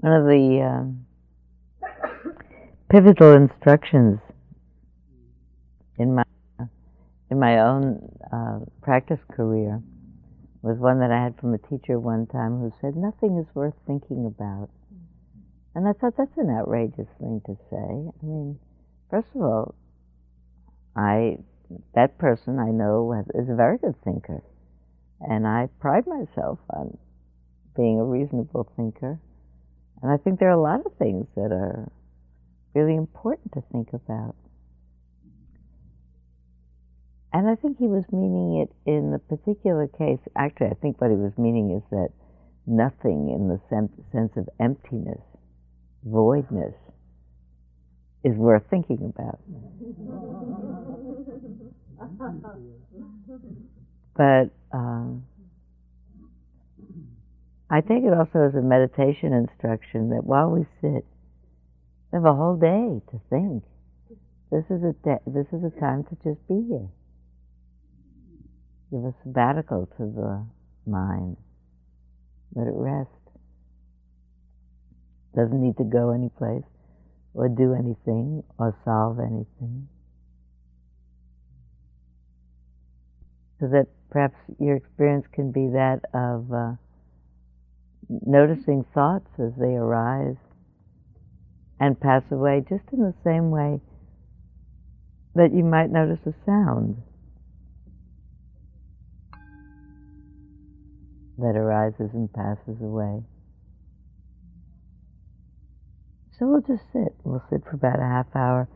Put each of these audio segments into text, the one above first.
One of the um, pivotal instructions in my in my own uh, practice career was one that I had from a teacher one time who said, "Nothing is worth thinking about." And I thought that's an outrageous thing to say. I mean, first of all, I that person I know has, is a very good thinker, and I pride myself on being a reasonable thinker. And I think there are a lot of things that are really important to think about. And I think he was meaning it in the particular case. Actually, I think what he was meaning is that nothing in the sense of emptiness, voidness, is worth thinking about. but um, I take it also as a meditation instruction that while we sit, we have a whole day to think. This is a de- this is a time to just be here. Give a sabbatical to the mind. Let it rest. Doesn't need to go anyplace or do anything or solve anything. So that perhaps your experience can be that of uh, noticing thoughts as they arise and pass away, just in the same way that you might notice a sound that arises and passes away. So we'll just sit. We'll sit for about a half hour,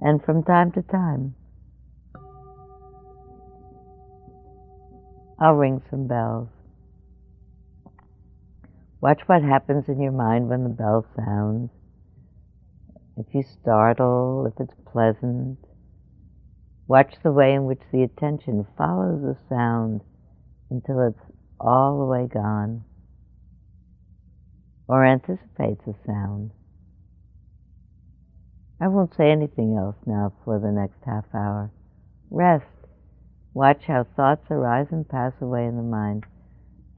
and from time to time, I'll ring some bells. Watch what happens in your mind when the bell sounds. If you startle, if it's pleasant, watch the way in which the attention follows the sound until it's all the way gone, or anticipates the sound. I won't say anything else now for the next half hour. Rest. Watch how thoughts arise and pass away in the mind,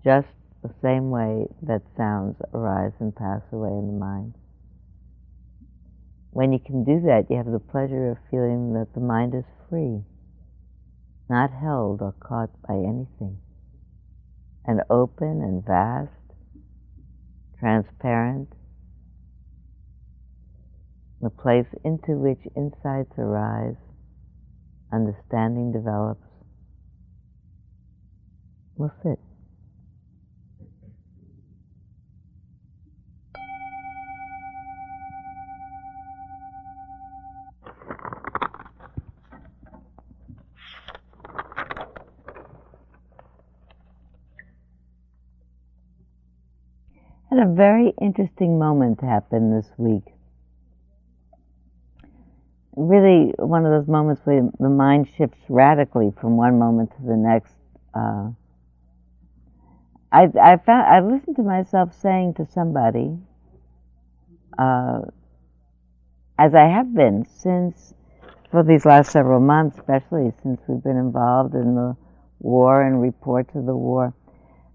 just the same way that sounds arise and pass away in the mind. When you can do that, you have the pleasure of feeling that the mind is free, not held or caught by anything, and open and vast, transparent, the place into which insights arise, understanding develops. We'll sit. Had a very interesting moment happen this week. Really, one of those moments where the mind shifts radically from one moment to the next. Uh, I, I found I listened to myself saying to somebody, uh, as I have been since for these last several months, especially since we've been involved in the war and reports of the war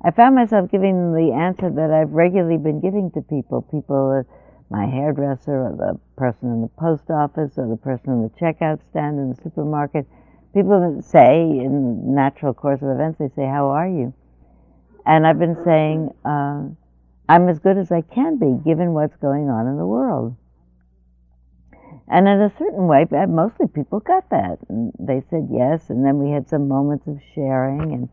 I found myself giving the answer that I've regularly been giving to people. People, my hairdresser, or the person in the post office, or the person in the checkout stand in the supermarket. People say, in natural course of events, they say, "How are you?" And I've been saying, uh, "I'm as good as I can be, given what's going on in the world." And in a certain way, mostly people got that. And they said yes, and then we had some moments of sharing and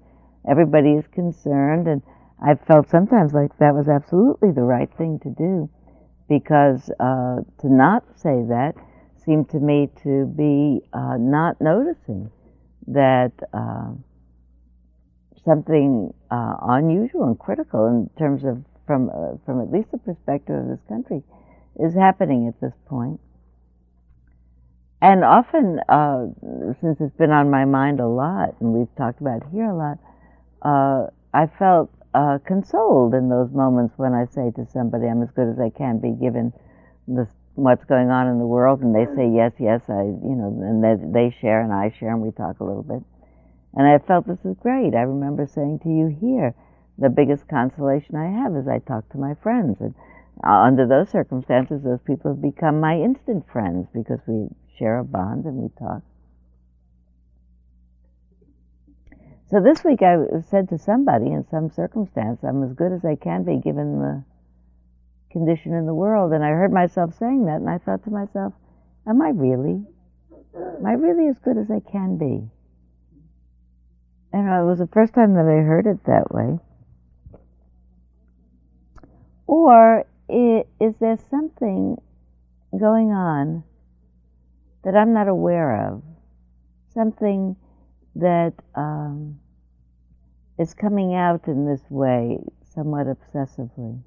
everybody is concerned, and I felt sometimes like that was absolutely the right thing to do, because uh, to not say that seemed to me to be uh, not noticing that uh, something uh, unusual and critical in terms of from uh, from at least the perspective of this country is happening at this point. And often, uh, since it's been on my mind a lot, and we've talked about here a lot, uh, I felt uh, consoled in those moments when I say to somebody, I'm as good as I can be given this, what's going on in the world, and they say, yes, yes, I, you know, and they, they share and I share and we talk a little bit. And I felt this is great. I remember saying to you here, the biggest consolation I have is I talk to my friends. And uh, under those circumstances, those people have become my instant friends because we share a bond and we talk. So this week I said to somebody in some circumstance, I'm as good as I can be given the condition in the world. And I heard myself saying that, and I thought to myself, Am I really? Am I really as good as I can be? And it was the first time that I heard it that way. Or is there something going on that I'm not aware of? Something that um, is coming out in this way somewhat obsessively.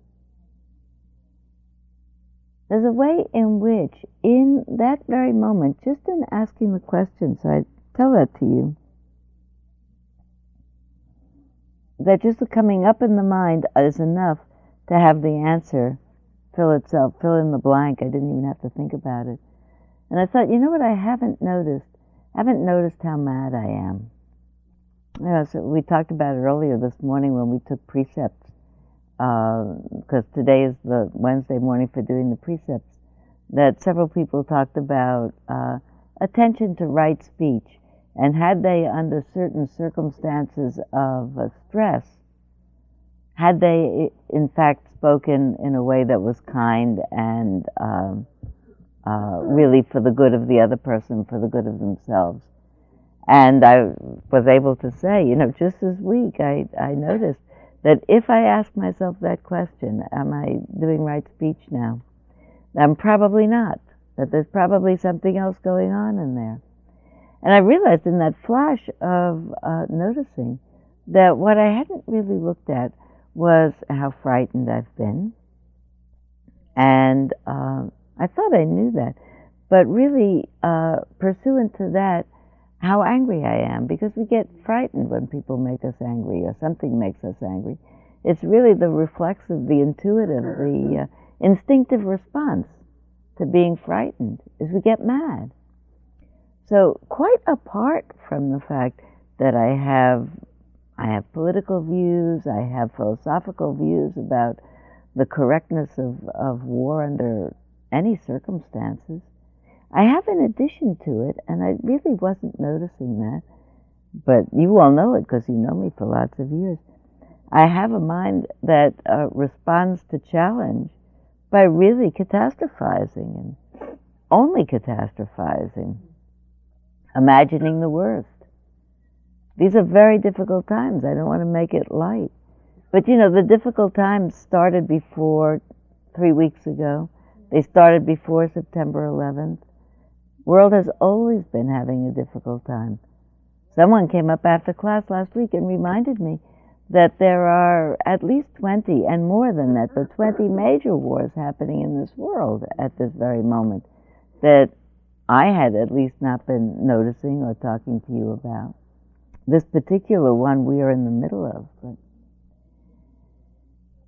There's a way in which, in that very moment, just in asking the question, so I tell that to you, that just the coming up in the mind is enough to have the answer fill itself, fill in the blank. I didn't even have to think about it. And I thought, you know what I haven't noticed? I haven't noticed how mad I am. You know, so we talked about it earlier this morning when we took precepts, because uh, today is the Wednesday morning for doing the precepts, that several people talked about uh, attention to right speech. And had they, under certain circumstances of uh, stress, had they in fact spoken in a way that was kind and um, uh, really for the good of the other person, for the good of themselves. And I was able to say, you know, just this week I, I noticed that if I ask myself that question, am I doing right speech now? I'm probably not. That there's probably something else going on in there. And I realized in that flash of uh, noticing that what I hadn't really looked at was how frightened I've been. And uh, I thought I knew that. But really, uh, pursuant to that, how angry I am, because we get frightened when people make us angry or something makes us angry. It's really the reflexive, the intuitive, the uh, instinctive response to being frightened is we get mad. So quite apart from the fact that I have I have political views, I have philosophical views about the correctness of, of war under any circumstances. I have in addition to it, and I really wasn't noticing that, but you all know it because you know me for lots of years. I have a mind that uh, responds to challenge by really catastrophizing and only catastrophizing, imagining the worst. These are very difficult times. I don't want to make it light. But you know, the difficult times started before three weeks ago. They started before September 11th. World has always been having a difficult time. Someone came up after class last week and reminded me that there are at least 20 and more than that, but 20 major wars happening in this world at this very moment that I had at least not been noticing or talking to you about. This particular one we are in the middle of. But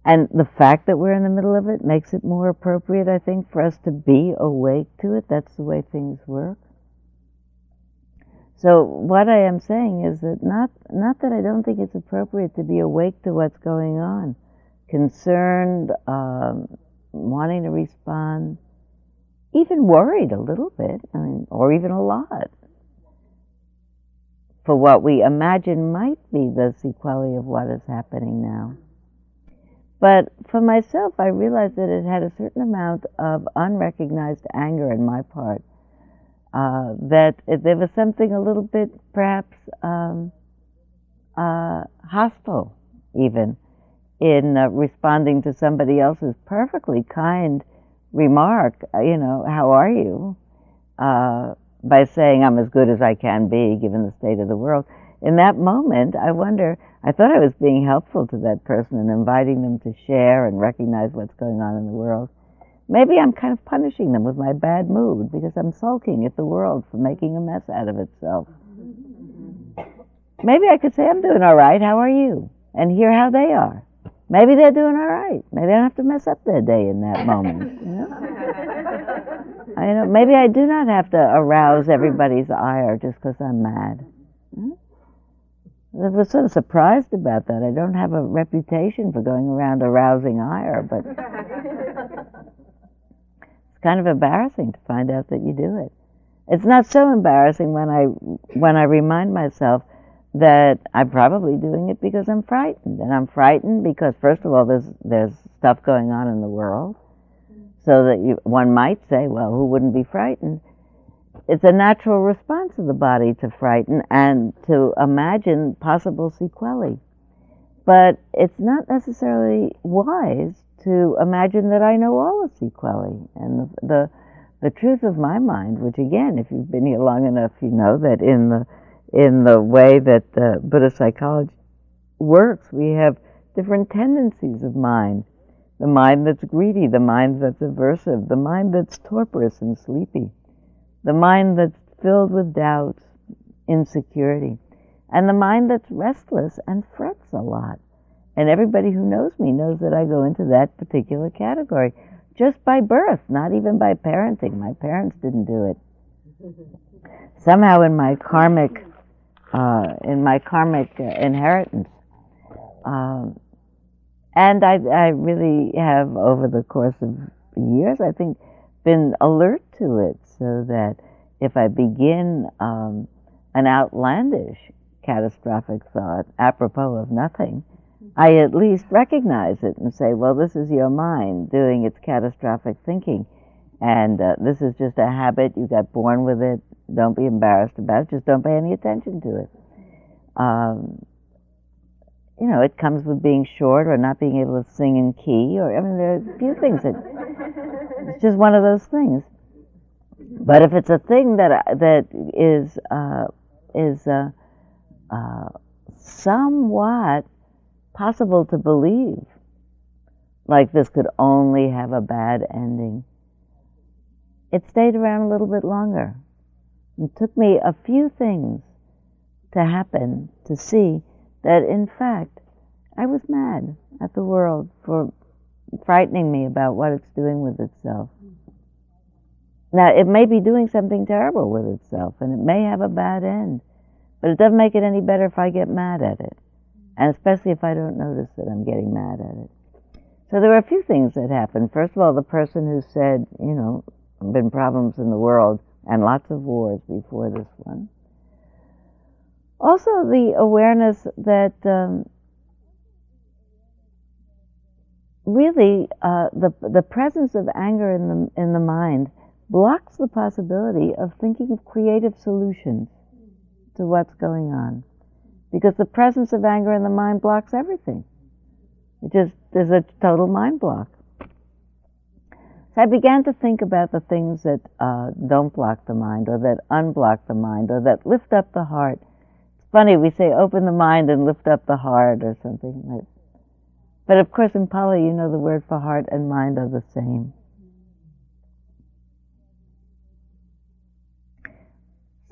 and the fact that we're in the middle of it makes it more appropriate, I think, for us to be awake to it. That's the way things work. So what I am saying is that not not that I don't think it's appropriate to be awake to what's going on, concerned, um, wanting to respond, even worried a little bit, I mean, or even a lot, for what we imagine might be the sequelae of what is happening now. But for myself, I realized that it had a certain amount of unrecognized anger in my part uh, that there was something a little bit perhaps um, uh, hostile, even in uh, responding to somebody else's perfectly kind remark. Uh, you know, how are you? Uh, by saying I'm as good as I can be, given the state of the world. In that moment, I wonder. I thought I was being helpful to that person and inviting them to share and recognize what's going on in the world. Maybe I'm kind of punishing them with my bad mood because I'm sulking at the world for making a mess out of itself. Maybe I could say, I'm doing all right, how are you? And hear how they are. Maybe they're doing all right. Maybe I don't have to mess up their day in that moment. You know? I know. Maybe I do not have to arouse everybody's ire just because I'm mad. Hmm? I was sort of surprised about that. I don't have a reputation for going around arousing ire, but it's kind of embarrassing to find out that you do it. It's not so embarrassing when I when I remind myself that I'm probably doing it because I'm frightened, and I'm frightened because first of all, there's there's stuff going on in the world, so that you, one might say, well, who wouldn't be frightened? It's a natural response of the body to frighten and to imagine possible sequelae. But it's not necessarily wise to imagine that I know all the sequelae. And the, the, the truth of my mind, which again, if you've been here long enough, you know that in the in the way that uh, Buddhist psychology works, we have different tendencies of mind. The mind that's greedy, the mind that's aversive, the mind that's torporous and sleepy, the mind that's filled with doubts, insecurity, and the mind that's restless and frets a lot. And everybody who knows me knows that I go into that particular category just by birth, not even by parenting. My parents didn't do it. Somehow in my karmic, uh, in my karmic uh, inheritance, um, and I, I really have over the course of years, I think, been alert to it, so that if I begin um, an outlandish catastrophic thought apropos of nothing, I at least recognize it and say, well, this is your mind doing its catastrophic thinking. And uh, this is just a habit. You got born with it. Don't be embarrassed about it. Just don't pay any attention to it. Um, you know, it comes with being short or not being able to sing in key, or I mean, there are a few things that it's just one of those things. But if it's a thing that that is uh, is uh, uh, somewhat possible to believe, like this could only have a bad ending, it stayed around a little bit longer. It took me a few things to happen to see that, in fact, I was mad at the world for frightening me about what it's doing with itself. Now, it may be doing something terrible with itself, and it may have a bad end, but it doesn't make it any better if I get mad at it, and especially if I don't notice that I'm getting mad at it. So there were a few things that happened. First of all, the person who said, you know, been problems in the world and lots of wars before this one. Also, the awareness that um, really uh, the the presence of anger in the in the mind blocks the possibility of thinking of creative solutions to what's going on. Because the presence of anger in the mind blocks everything. It just, there's a total mind block. So I began to think about the things that uh, don't block the mind, or that unblock the mind, or that lift up the heart. It's funny, we say open the mind and lift up the heart, or something. But of course, in Pali, you know the word for heart and mind are the same.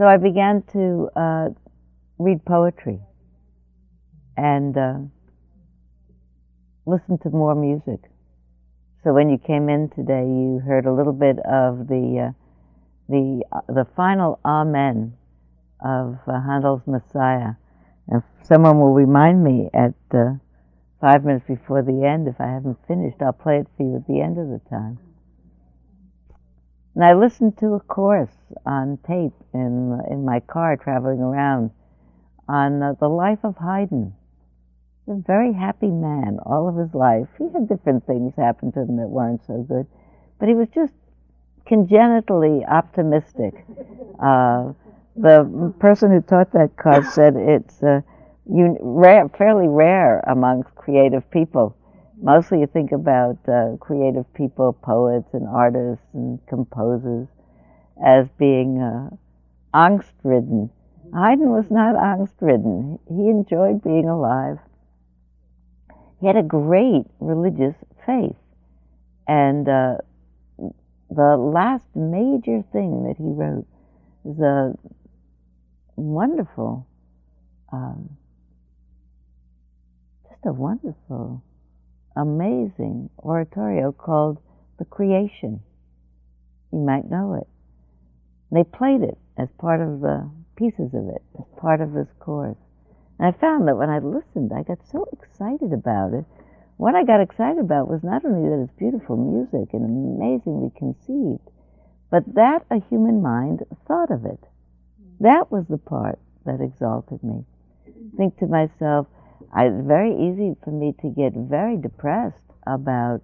So I began to uh, read poetry and uh, listen to more music. So when you came in today, you heard a little bit of the uh, the uh, the final Amen of uh, Handel's Messiah. And someone will remind me at uh, five minutes before the end if I haven't finished. I'll play it for you at the end of the time. And I listened to a course on tape in, in my car traveling around on uh, the life of Haydn. A very happy man all of his life. He had different things happen to him that weren't so good, but he was just congenitally optimistic. Uh, the person who taught that course said it's uh, rare, fairly rare amongst creative people mostly you think about uh, creative people, poets and artists and composers, as being uh, angst-ridden. Haydn was not angst-ridden. He enjoyed being alive. He had a great religious faith, and uh, the last major thing that he wrote is a wonderful, um, just a wonderful amazing oratorio called The Creation. You might know it. They played it as part of the pieces of it, as part of this course. And I found that when I listened, I got so excited about it. what I got excited about was not only that it's beautiful music and amazingly conceived, but that a human mind thought of it. That was the part that exalted me. Think to myself, I, it's very easy for me to get very depressed about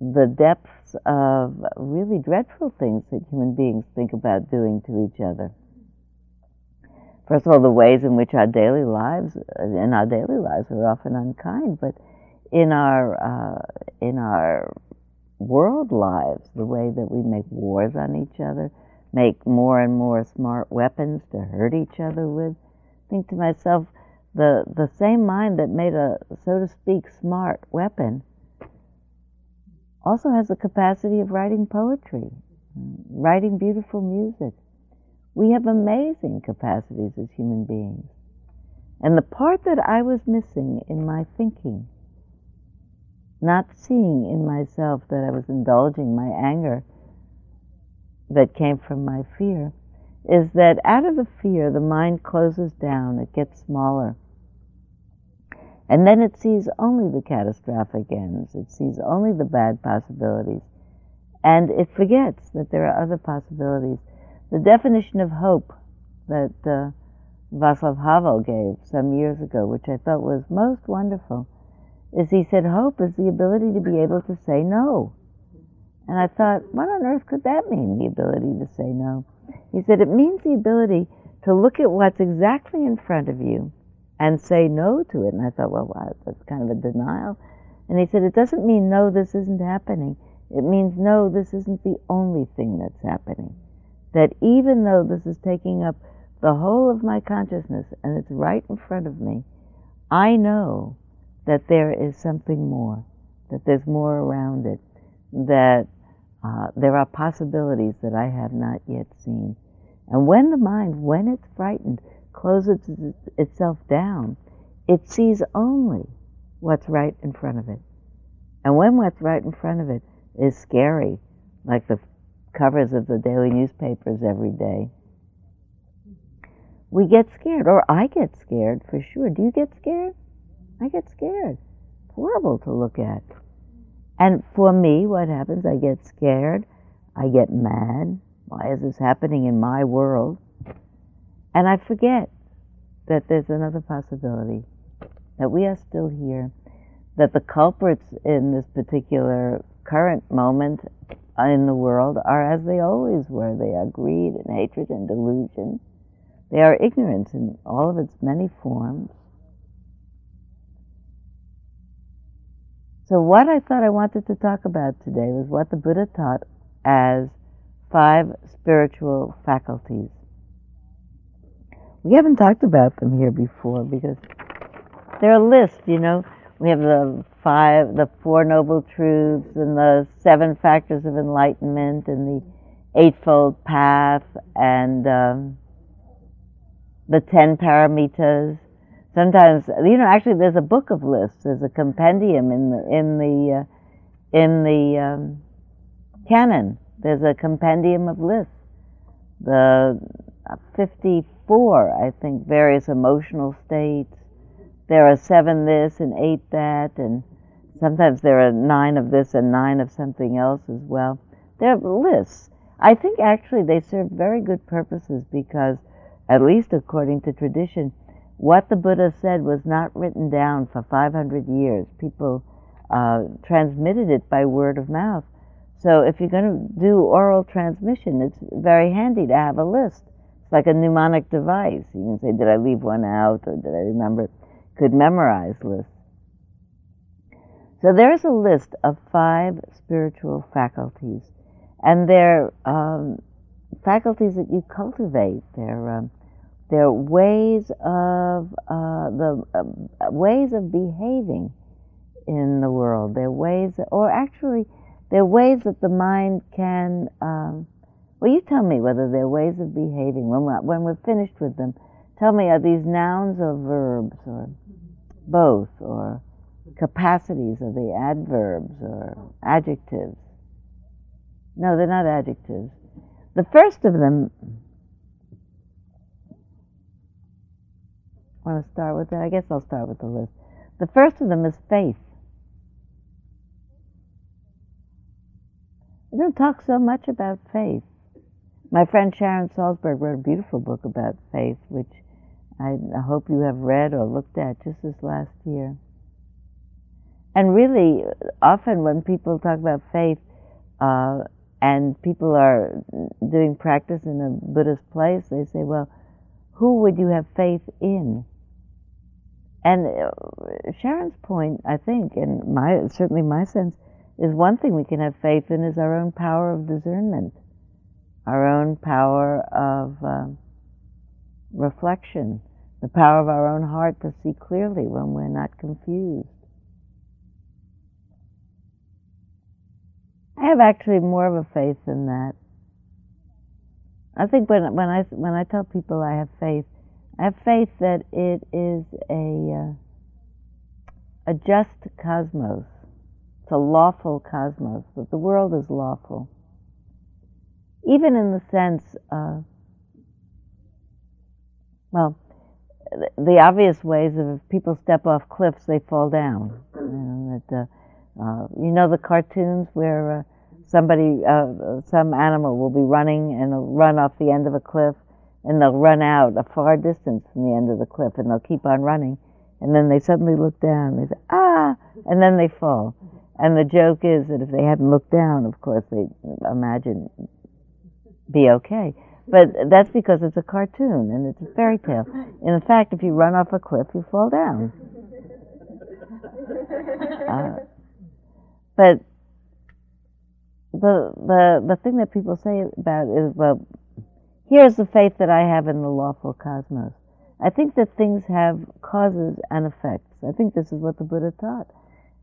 the depths of really dreadful things that human beings think about doing to each other. First of all, the ways in which our daily lives, in our daily lives, are often unkind, but in our uh, in our world lives, the way that we make wars on each other, make more and more smart weapons to hurt each other with. Think to myself, the the same mind that made a so to speak smart weapon also has the capacity of writing poetry, writing beautiful music. We have amazing capacities as human beings. And the part that I was missing in my thinking, not seeing in myself that I was indulging my anger that came from my fear, is that out of the fear, the mind closes down, it gets smaller. And then it sees only the catastrophic ends, it sees only the bad possibilities, and it forgets that there are other possibilities. The definition of hope that uh, Václav Havel gave some years ago, which I thought was most wonderful, is he said, Hope is the ability to be able to say no. And I thought, what on earth could that mean, the ability to say no? He said, it means the ability to look at what's exactly in front of you and say no to it. And I thought, well, wow, that's kind of a denial. And he said, it doesn't mean no, this isn't happening. It means no, this isn't the only thing that's happening. That even though this is taking up the whole of my consciousness and it's right in front of me, I know that there is something more, that there's more around it, that uh, there are possibilities that I have not yet seen. And when the mind, when it's frightened, closes itself down, it sees only what's right in front of it. And when what's right in front of it is scary, like the covers of the daily newspapers every day, we get scared, or I get scared for sure. Do you get scared? I get scared. It's horrible to look at. And for me, what happens? I get scared. I get mad. Why is this happening in my world? And I forget that there's another possibility, that we are still here, that the culprits in this particular current moment in the world are as they always were. They are greed and hatred and delusion. They are ignorance in all of its many forms. So, what I thought I wanted to talk about today was what the Buddha taught as five spiritual faculties. We haven't talked about them here before because they're a list, you know. We have the five, the Four Noble Truths, and the Seven Factors of Enlightenment, and the Eightfold Path, and um, the Ten Paramitas. Sometimes, you know, actually, there's a book of lists. There's a compendium in the in the uh, in the um, canon. There's a compendium of lists. The uh, 50 four, I think, various emotional states. There are seven this and eight that, and sometimes there are nine of this and nine of something else as well. They're lists. I think actually they serve very good purposes because, at least according to tradition, what the Buddha said was not written down for 500 years. People uh, transmitted it by word of mouth. So if you're going to do oral transmission, it's very handy to have a list like a mnemonic device. You can say, did I leave one out or did I remember? Could memorize lists. So there's a list of five spiritual faculties, and they're um, faculties that you cultivate. They're um, they're ways of uh, the uh, ways of behaving in the world. They're ways, or actually, they're ways that the mind can um, well, you tell me whether their ways of behaving, when we're, when we're finished with them, tell me are these nouns or verbs or both or capacities of the adverbs or adjectives? No, they're not adjectives. The first of them, want to start with that? I guess I'll start with the list. The first of them is faith. We don't talk so much about faith. My friend Sharon Salzberg wrote a beautiful book about faith, which I hope you have read or looked at just this last year. And really, often when people talk about faith, uh, and people are doing practice in a Buddhist place, they say, well, who would you have faith in? And uh, Sharon's point, I think, and my certainly my sense, is one thing we can have faith in is our own power of discernment, our own power of uh, reflection, the power of our own heart to see clearly when we're not confused. I have actually more of a faith in that. I think when when I when I tell people I have faith, I have faith that it is a uh, a just cosmos. It's a lawful cosmos. That the world is lawful, even in the sense of well, the obvious ways of if people step off cliffs, they fall down. You know, that, uh, uh, you know the cartoons where uh, somebody, uh, some animal will be running and they'll run off the end of a cliff and they'll run out a far distance from the end of the cliff and they'll keep on running and then they suddenly look down and they say, ah, and then they fall. And the joke is that if they hadn't looked down, of course, they imagine be okay. But that's because it's a cartoon and it's a fairy tale. In fact, if you run off a cliff, you fall down. Uh, but the the the thing that people say about it is well, here's the faith that I have in the lawful cosmos. I think that things have causes and effects. I think this is what the Buddha taught.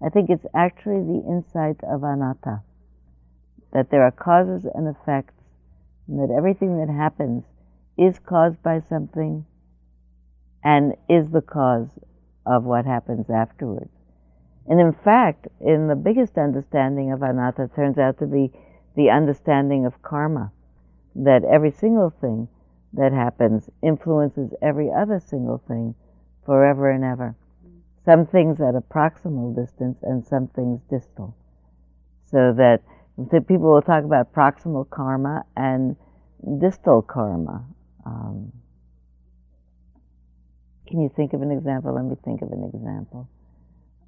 I think it's actually the insight of anatta, that there are causes and effects, and that everything that happens is caused by something and is the cause of what happens afterwards. And in fact, in the biggest understanding of anatta turns out to be the understanding of karma, that every single thing that happens influences every other single thing forever and ever. Some things at a proximal distance and some things distal. So that people will talk about proximal karma and distal karma. Um, can you think of an example? Let me think of an example.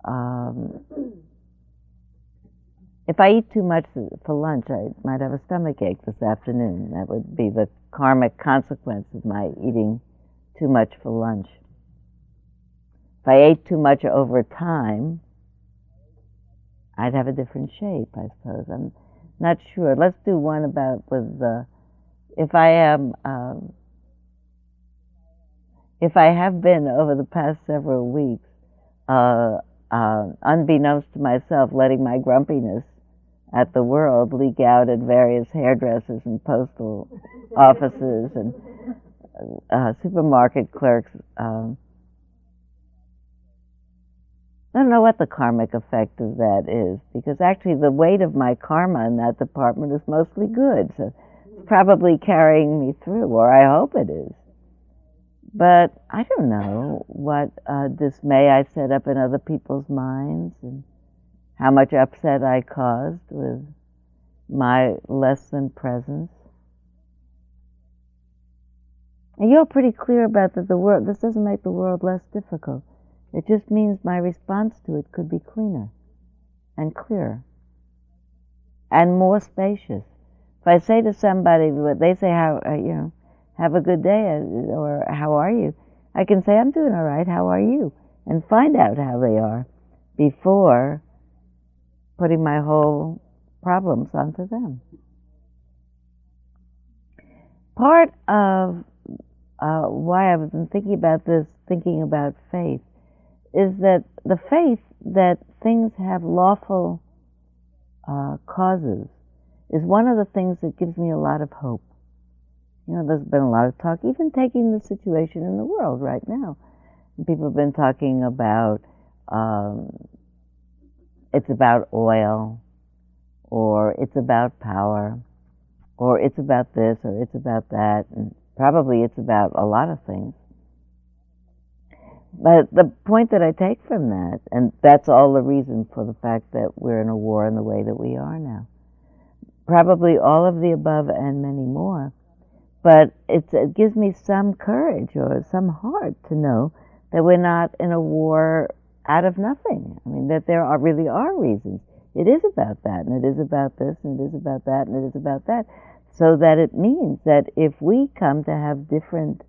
Um, if I eat too much for lunch, I might have a stomach ache this afternoon. That would be the karmic consequence of my eating too much for lunch. If I ate too much over time, I'd have a different shape, I suppose. I'm not sure. Let's do one about with the. If I am, um, if I have been over the past several weeks, uh, uh, unbeknownst to myself, letting my grumpiness at the world leak out at various hairdressers and postal offices and uh, supermarket clerks. Um, I don't know what the karmic effect of that is because actually the weight of my karma in that department is mostly good. So it's probably carrying me through, or I hope it is. But I don't know what uh, dismay I set up in other people's minds and how much upset I caused with my less than presence. And you're pretty clear about that the world, this doesn't make the world less difficult. It just means my response to it could be cleaner and clearer and more spacious. If I say to somebody, what they say, how, uh, you know, have a good day, uh, or how are you? I can say, I'm doing all right, how are you? And find out how they are before putting my whole problems onto them. Part of uh, why I've been thinking about this, thinking about faith, is that the faith that things have lawful uh, causes is one of the things that gives me a lot of hope. You know, there's been a lot of talk, even taking the situation in the world right now. People have been talking about um, it's about oil, or it's about power, or it's about this, or it's about that, and probably it's about a lot of things. But the point that I take from that, and that's all the reason for the fact that we're in a war in the way that we are now, probably all of the above and many more. But it gives me some courage or some heart to know that we're not in a war out of nothing. I mean, that there are really are reasons. It is about that, and it is about this, and it is about that, and it is about that. So that it means that if we come to have different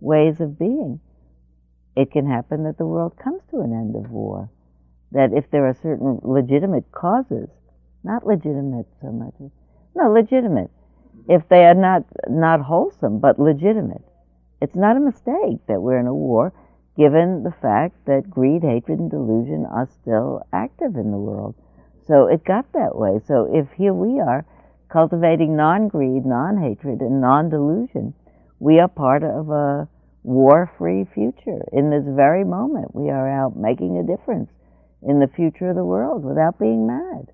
ways of being, it can happen that the world comes to an end of war. That if there are certain legitimate causes, not legitimate so much, no, legitimate, if they are not, not wholesome, but legitimate, it's not a mistake that we're in a war given the fact that greed, hatred, and delusion are still active in the world. So it got that way. So if here we are cultivating non greed, non hatred, and non delusion, we are part of a war free future. In this very moment, we are out making a difference in the future of the world without being mad.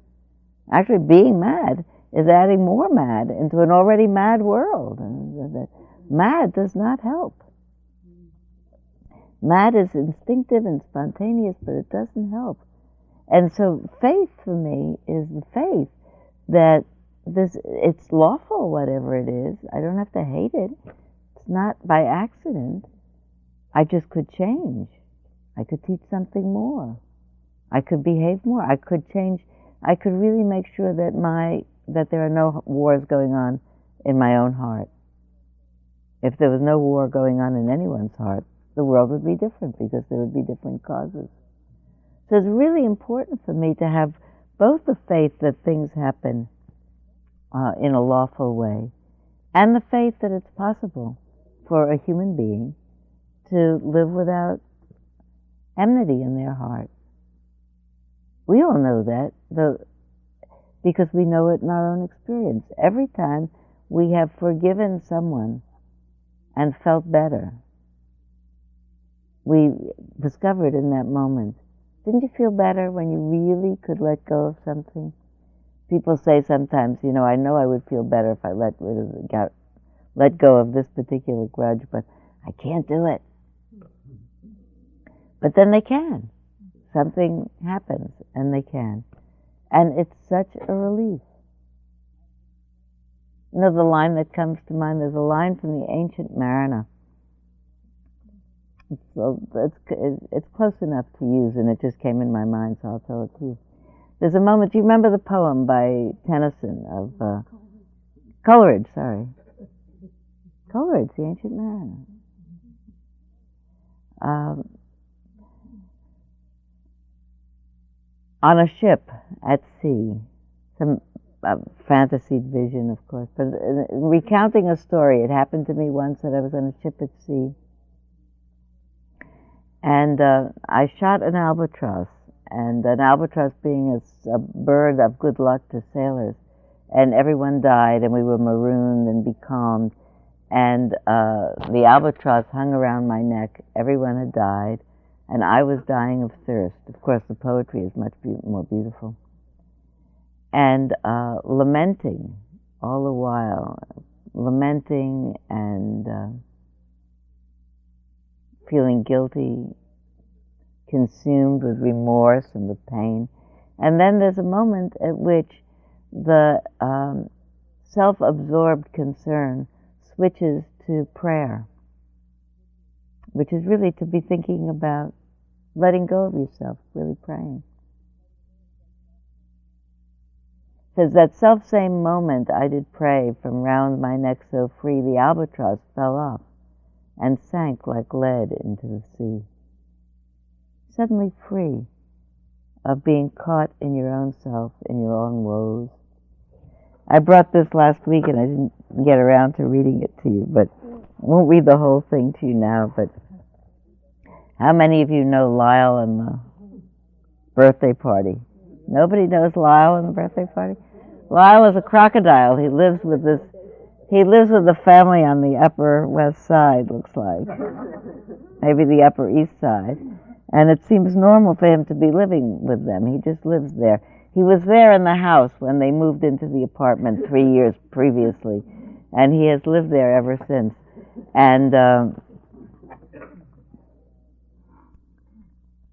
Actually, being mad is adding more mad into an already mad world. And mad does not help. Mad is instinctive and spontaneous, but it doesn't help. And so faith for me is the faith that this it's lawful whatever it is. I don't have to hate it. Not by accident. I just could change. I could teach something more. I could behave more. I could change. I could really make sure that my that there are no wars going on in my own heart. If there was no war going on in anyone's heart, the world would be different because there would be different causes. So it's really important for me to have both the faith that things happen uh, in a lawful way and the faith that it's possible for a human being to live without enmity in their heart. We all know that the, because we know it in our own experience. Every time we have forgiven someone and felt better, we discovered in that moment. Didn't you feel better when you really could let go of something? People say sometimes, you know, I know I would feel better if I let rid of the, got, let go of this particular grudge, but I can't do it. But then they can. Something happens and they can. And it's such a relief. You know the line that comes to mind? There's a line from the ancient mariner so it's, it's close enough to use, and it just came in my mind, so I'll tell it to you. There's a moment. Do you remember the poem by Tennyson of uh, Coleridge? Sorry, Coleridge, the Ancient Mariner. Um, on a ship at sea, some uh, fantasied vision, of course, but uh, recounting a story. It happened to me once that I was on a ship at sea and uh, I shot an albatross, and an albatross being a, a, bird of good luck to sailors, and everyone died, and we were marooned and becalmed, and uh, the albatross hung around my neck. Everyone had died, and I was dying of thirst. Of course, the poetry is much be- more beautiful. And uh, lamenting all the while, lamenting and uh, feeling guilty, consumed with remorse and with pain. And then there's a moment at which the um, self absorbed concern switches to prayer, which is really to be thinking about letting go of yourself, really praying. Says that self same moment I did pray from round my neck so free the albatross fell off and sank like lead into the sea. Suddenly free of being caught in your own self, in your own woes. I brought this last week and I didn't get around to reading it to you, but I won't read the whole thing to you now. But how many of you know Lyle and the birthday party? Nobody knows Lyle and the birthday party? Lyle is a crocodile. He lives with this he lives with a family on the upper west side, looks like. Maybe the upper east side. And it seems normal for him to be living with them. He just lives there. He was there in the house when they moved into the apartment three years previously, and he has lived there ever since. And um,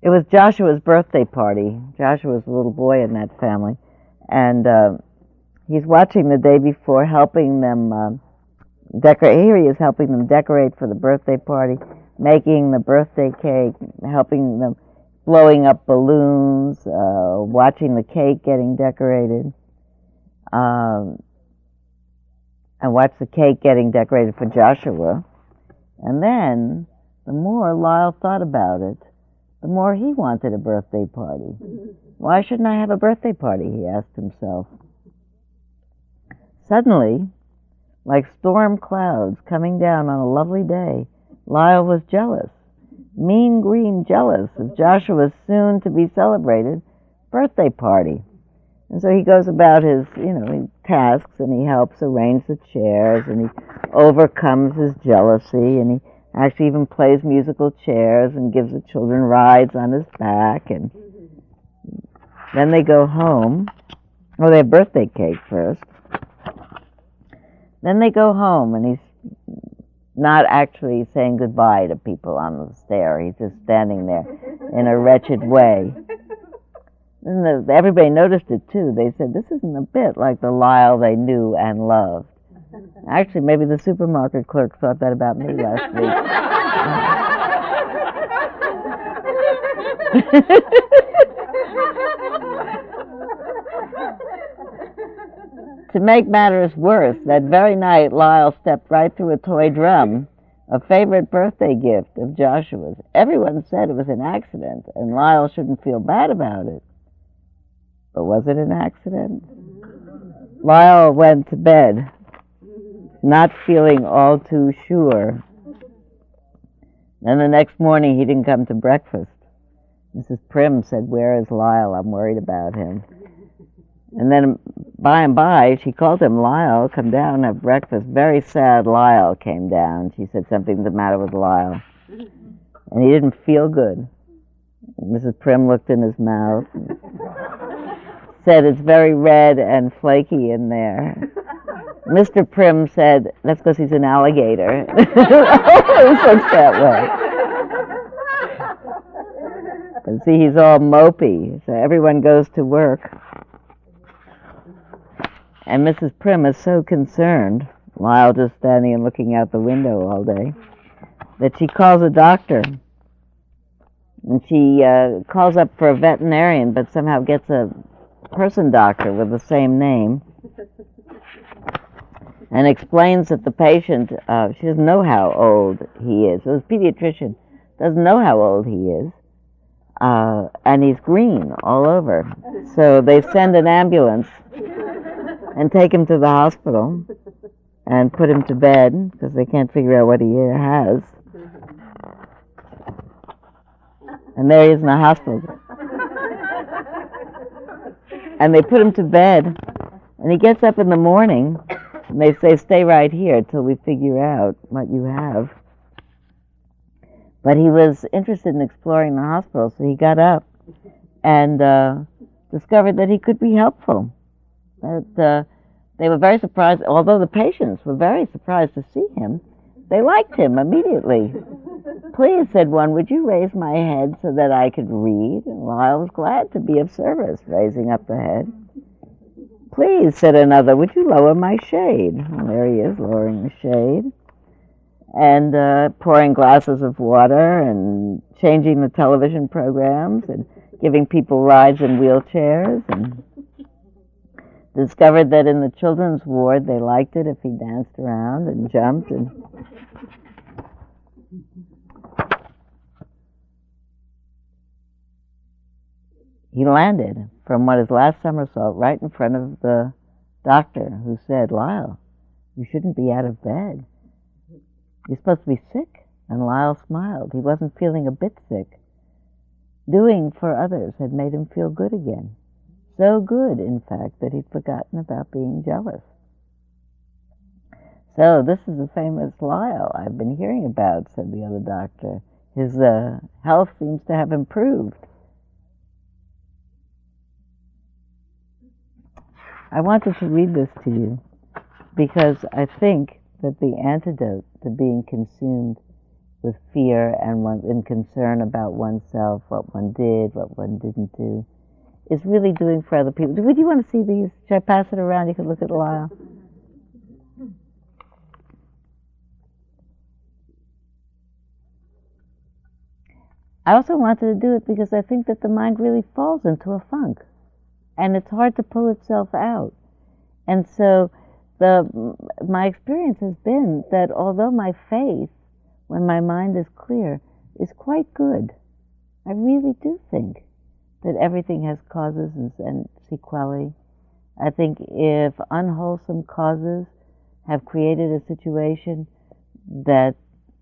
it was Joshua's birthday party. Joshua a little boy in that family, and uh, he's watching the day before, helping them uh, decorate. Here he is helping them decorate for the birthday party, making the birthday cake, helping them blowing up balloons, uh, watching the cake getting decorated. Um, and watch the cake getting decorated for Joshua. And then, the more Lyle thought about it, the more he wanted a birthday party. Why shouldn't I have a birthday party? he asked himself. Suddenly, like storm clouds coming down on a lovely day, Lyle was jealous, mean green jealous of Joshua's soon to be celebrated birthday party. And so he goes about his, you know, tasks and he helps arrange the chairs and he overcomes his jealousy and he actually even plays musical chairs and gives the children rides on his back and then they go home. Well, they have birthday cake first. Then they go home and he's not actually saying goodbye to people on the stair. He's just standing there in a wretched way. And the, everybody noticed it too. They said, this isn't a bit like the Lyle they knew and loved. Actually, maybe the supermarket clerk thought that about me last week. to make matters worse, that very night Lyle stepped right through a toy drum, a favorite birthday gift of Joshua's. Everyone said it was an accident, and Lyle shouldn't feel bad about it. But was it an accident? Lyle went to bed, not feeling all too sure. Then the next morning he didn't come to breakfast. Mrs. Primm said, Where is Lyle? I'm worried about him. And then by and by, she called him Lyle, come down have breakfast. Very sad Lyle came down. She said something's the matter with Lyle. And he didn't feel good. Mrs. Primm looked in his mouth said it's very red and flaky in there. Mr. Primm said, that's because he's an alligator. always looks that way. And see, he's all mopey, so everyone goes to work. And Mrs. Primm is so concerned, Lyle just standing and looking out the window all day, that she calls a doctor. And she uh, calls up for a veterinarian, but somehow gets a person doctor with the same name and explains that the patient, uh, she doesn't know how old he is. So his pediatrician doesn't know how old he is. Uh, and he's green all over. So they send an ambulance and take him to the hospital and put him to bed because they can't figure out what he has. And there he is in the hospital and they put him to bed. And he gets up in the morning, and they say, Stay right here till we figure out what you have. But he was interested in exploring the hospital, so he got up and uh, discovered that he could be helpful. That uh, they were very surprised, although the patients were very surprised to see him, they liked him immediately. Please, said one, would you raise my head so that I could read? Well, I was glad to be of service, raising up the head. Please, said another, would you lower my shade? Well, there he is, lowering the shade. And uh, pouring glasses of water and changing the television programs and giving people rides in wheelchairs and discovered that in the children's ward they liked it if he danced around and jumped and he landed from what his last somersault right in front of the doctor who said, Lyle, you shouldn't be out of bed. You're supposed to be sick. And Lyle smiled. He wasn't feeling a bit sick. Doing for others had made him feel good again. So good, in fact, that he'd forgotten about being jealous. So, this is the famous Lyle I've been hearing about, said the other doctor. His uh, health seems to have improved. I wanted to read this to you because I think that the antidote to being consumed with fear and, one, and concern about oneself, what one did, what one didn't do, is really doing for other people. Would you want to see these? Should I pass it around? You can look at Lyle. I also wanted to do it because I think that the mind really falls into a funk and it's hard to pull itself out. And so the my experience has been that although my faith when my mind is clear is quite good, I really do think that everything has causes and, and sequelae. I think if unwholesome causes have created a situation that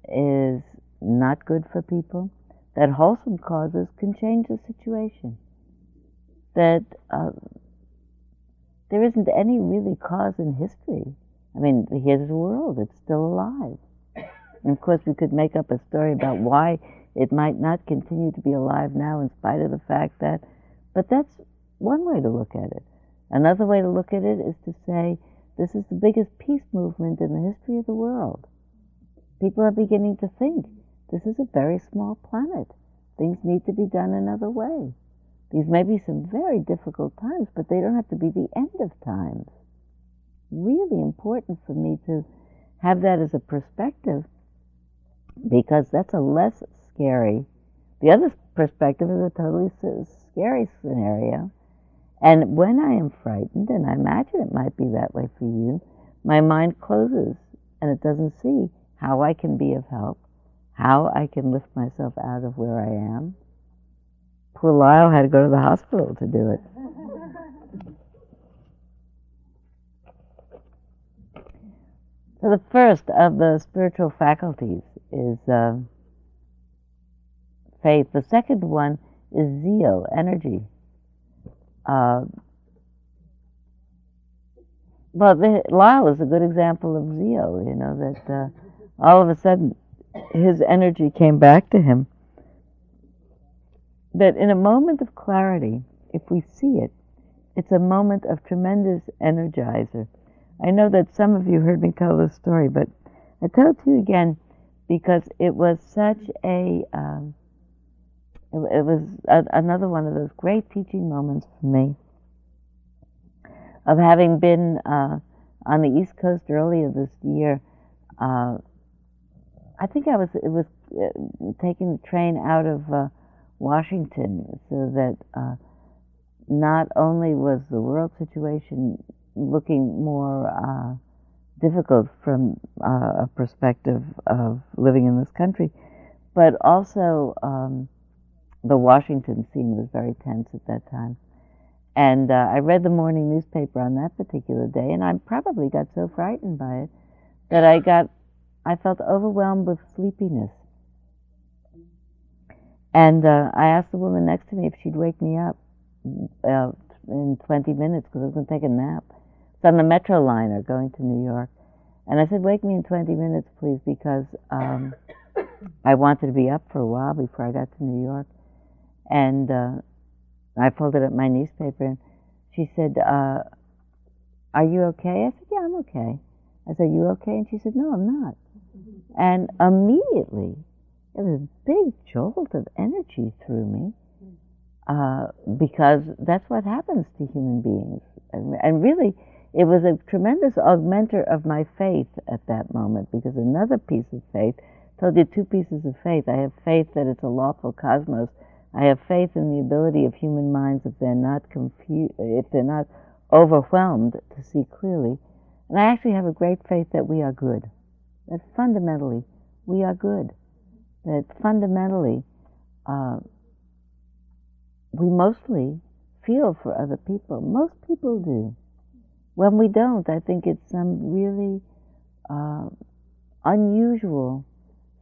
is not good for people, that wholesome causes can change the situation. That uh, there isn't any really cause in history. I mean, here's the world, it's still alive. And of course, we could make up a story about why it might not continue to be alive now in spite of the fact that, but that's one way to look at it. Another way to look at it is to say, this is the biggest peace movement in the history of the world. People are beginning to think this is a very small planet. Things need to be done another way. These may be some very difficult times, but they don't have to be the end of times. Really important for me to have that as a perspective because that's a less scary. The other perspective is a totally scary scenario. And when I am frightened, and I imagine it might be that way for you, my mind closes and it doesn't see how I can be of help how I can lift myself out of where I am. Poor Lyle had to go to the hospital to do it. so the first of the spiritual faculties is uh, faith. The second one is zeal, energy. Uh, well, Lyle is a good example of zeal. You know that uh, all of a sudden his energy came back to him. That in a moment of clarity, if we see it, it's a moment of tremendous energizer. I know that some of you heard me tell this story, but I tell it to you again because it was such a, um, it, it, was a, another one of those great teaching moments for me of having been uh, on the East Coast earlier this year. Uh, I think I was it was uh, taking the train out of uh, Washington, so that uh, not only was the world situation looking more uh, difficult from uh, a perspective of living in this country, but also um, the Washington scene was very tense at that time. And uh, I read the morning newspaper on that particular day, and I probably got so frightened by it that I got I felt overwhelmed with sleepiness. And uh, I asked the woman next to me if she'd wake me up uh, in 20 minutes because I was going to take a nap. It's on the Metroliner going to New York. And I said, Wake me in 20 minutes, please, because um, I wanted to be up for a while before I got to New York. And uh, I folded up my newspaper and she said, uh, Are you okay? I said, Yeah, I'm okay. I said, You okay? And she said, No, I'm not. And immediately, it was a big jolt of energy through me uh, because that's what happens to human beings. And, and really, it was a tremendous augmenter of my faith at that moment because another piece of faith told you two pieces of faith. I have faith that it's a lawful cosmos. I have faith in the ability of human minds if they're not confused, if they're not overwhelmed to see clearly. And I actually have a great faith that we are good that fundamentally we are good, that fundamentally uh, we mostly feel for other people. Most people do. When we don't, I think it's some really uh, unusual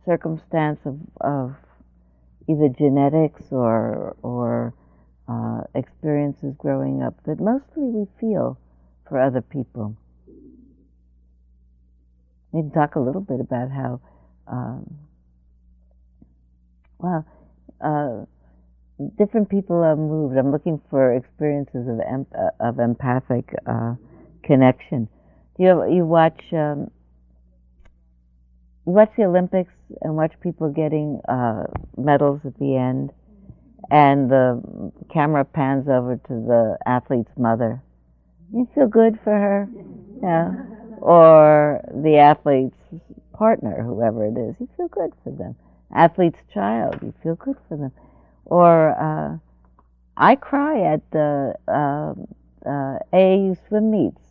circumstance of, of either genetics or, or uh, experiences growing up that mostly we feel for other people maybe talk a little bit about how, um, well, uh, different people are moved. I'm looking for experiences of em- uh, of empathic uh, connection. Do you you watch um, watch the Olympics and watch people getting uh, medals at the end, and the camera pans over to the athlete's mother. You feel good for her, yeah, or the athlete's partner, whoever it is. You feel good for them. Athlete's child, you feel good for them. Or uh, I cry at the uh, uh, AAU swim meets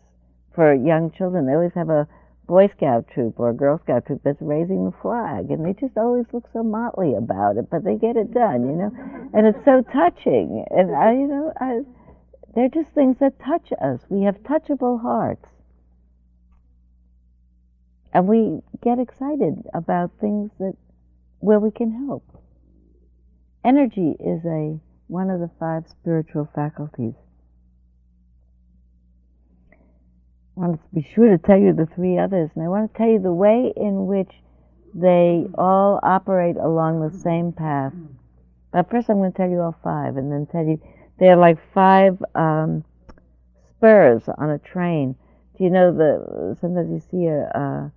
for young children. They always have a Boy Scout troop or Girl Scout troop that's raising the flag, and they just always look so motley about it, but they get it done, you know. And it's so touching, and I, you know, I, they're just things that touch us. We have touchable hearts, and we get excited about things that where we can help. Energy is a one of the five spiritual faculties. I want to be sure to tell you the three others, and I want to tell you the way in which they all operate along the same path. But first, I'm going to tell you all five, and then tell you they're like five um, spurs on a train. Do you know the sometimes you see a a,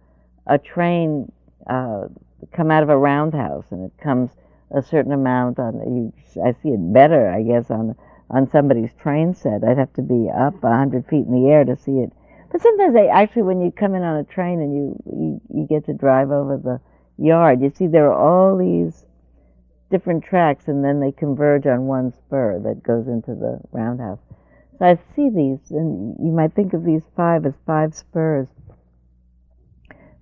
a train uh, come out of a roundhouse, and it comes a certain amount on you. I see it better, I guess, on on somebody's train set. I'd have to be up a hundred feet in the air to see it but sometimes they actually, when you come in on a train and you, you, you get to drive over the yard, you see there are all these different tracks and then they converge on one spur that goes into the roundhouse. So I see these, and you might think of these five as five spurs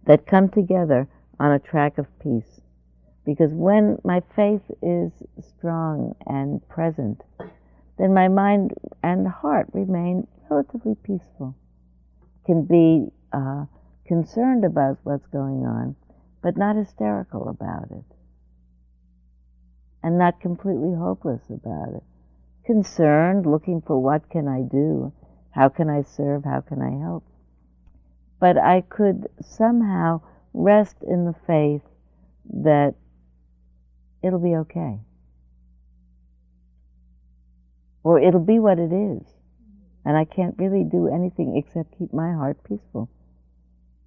that come together on a track of peace. Because when my faith is strong and present, then my mind and heart remain relatively peaceful can be uh, concerned about what's going on, but not hysterical about it. And not completely hopeless about it. Concerned, looking for what can I do? How can I serve? How can I help? But I could somehow rest in the faith that it'll be okay. Or it'll be what it is and I can't really do anything except keep my heart peaceful.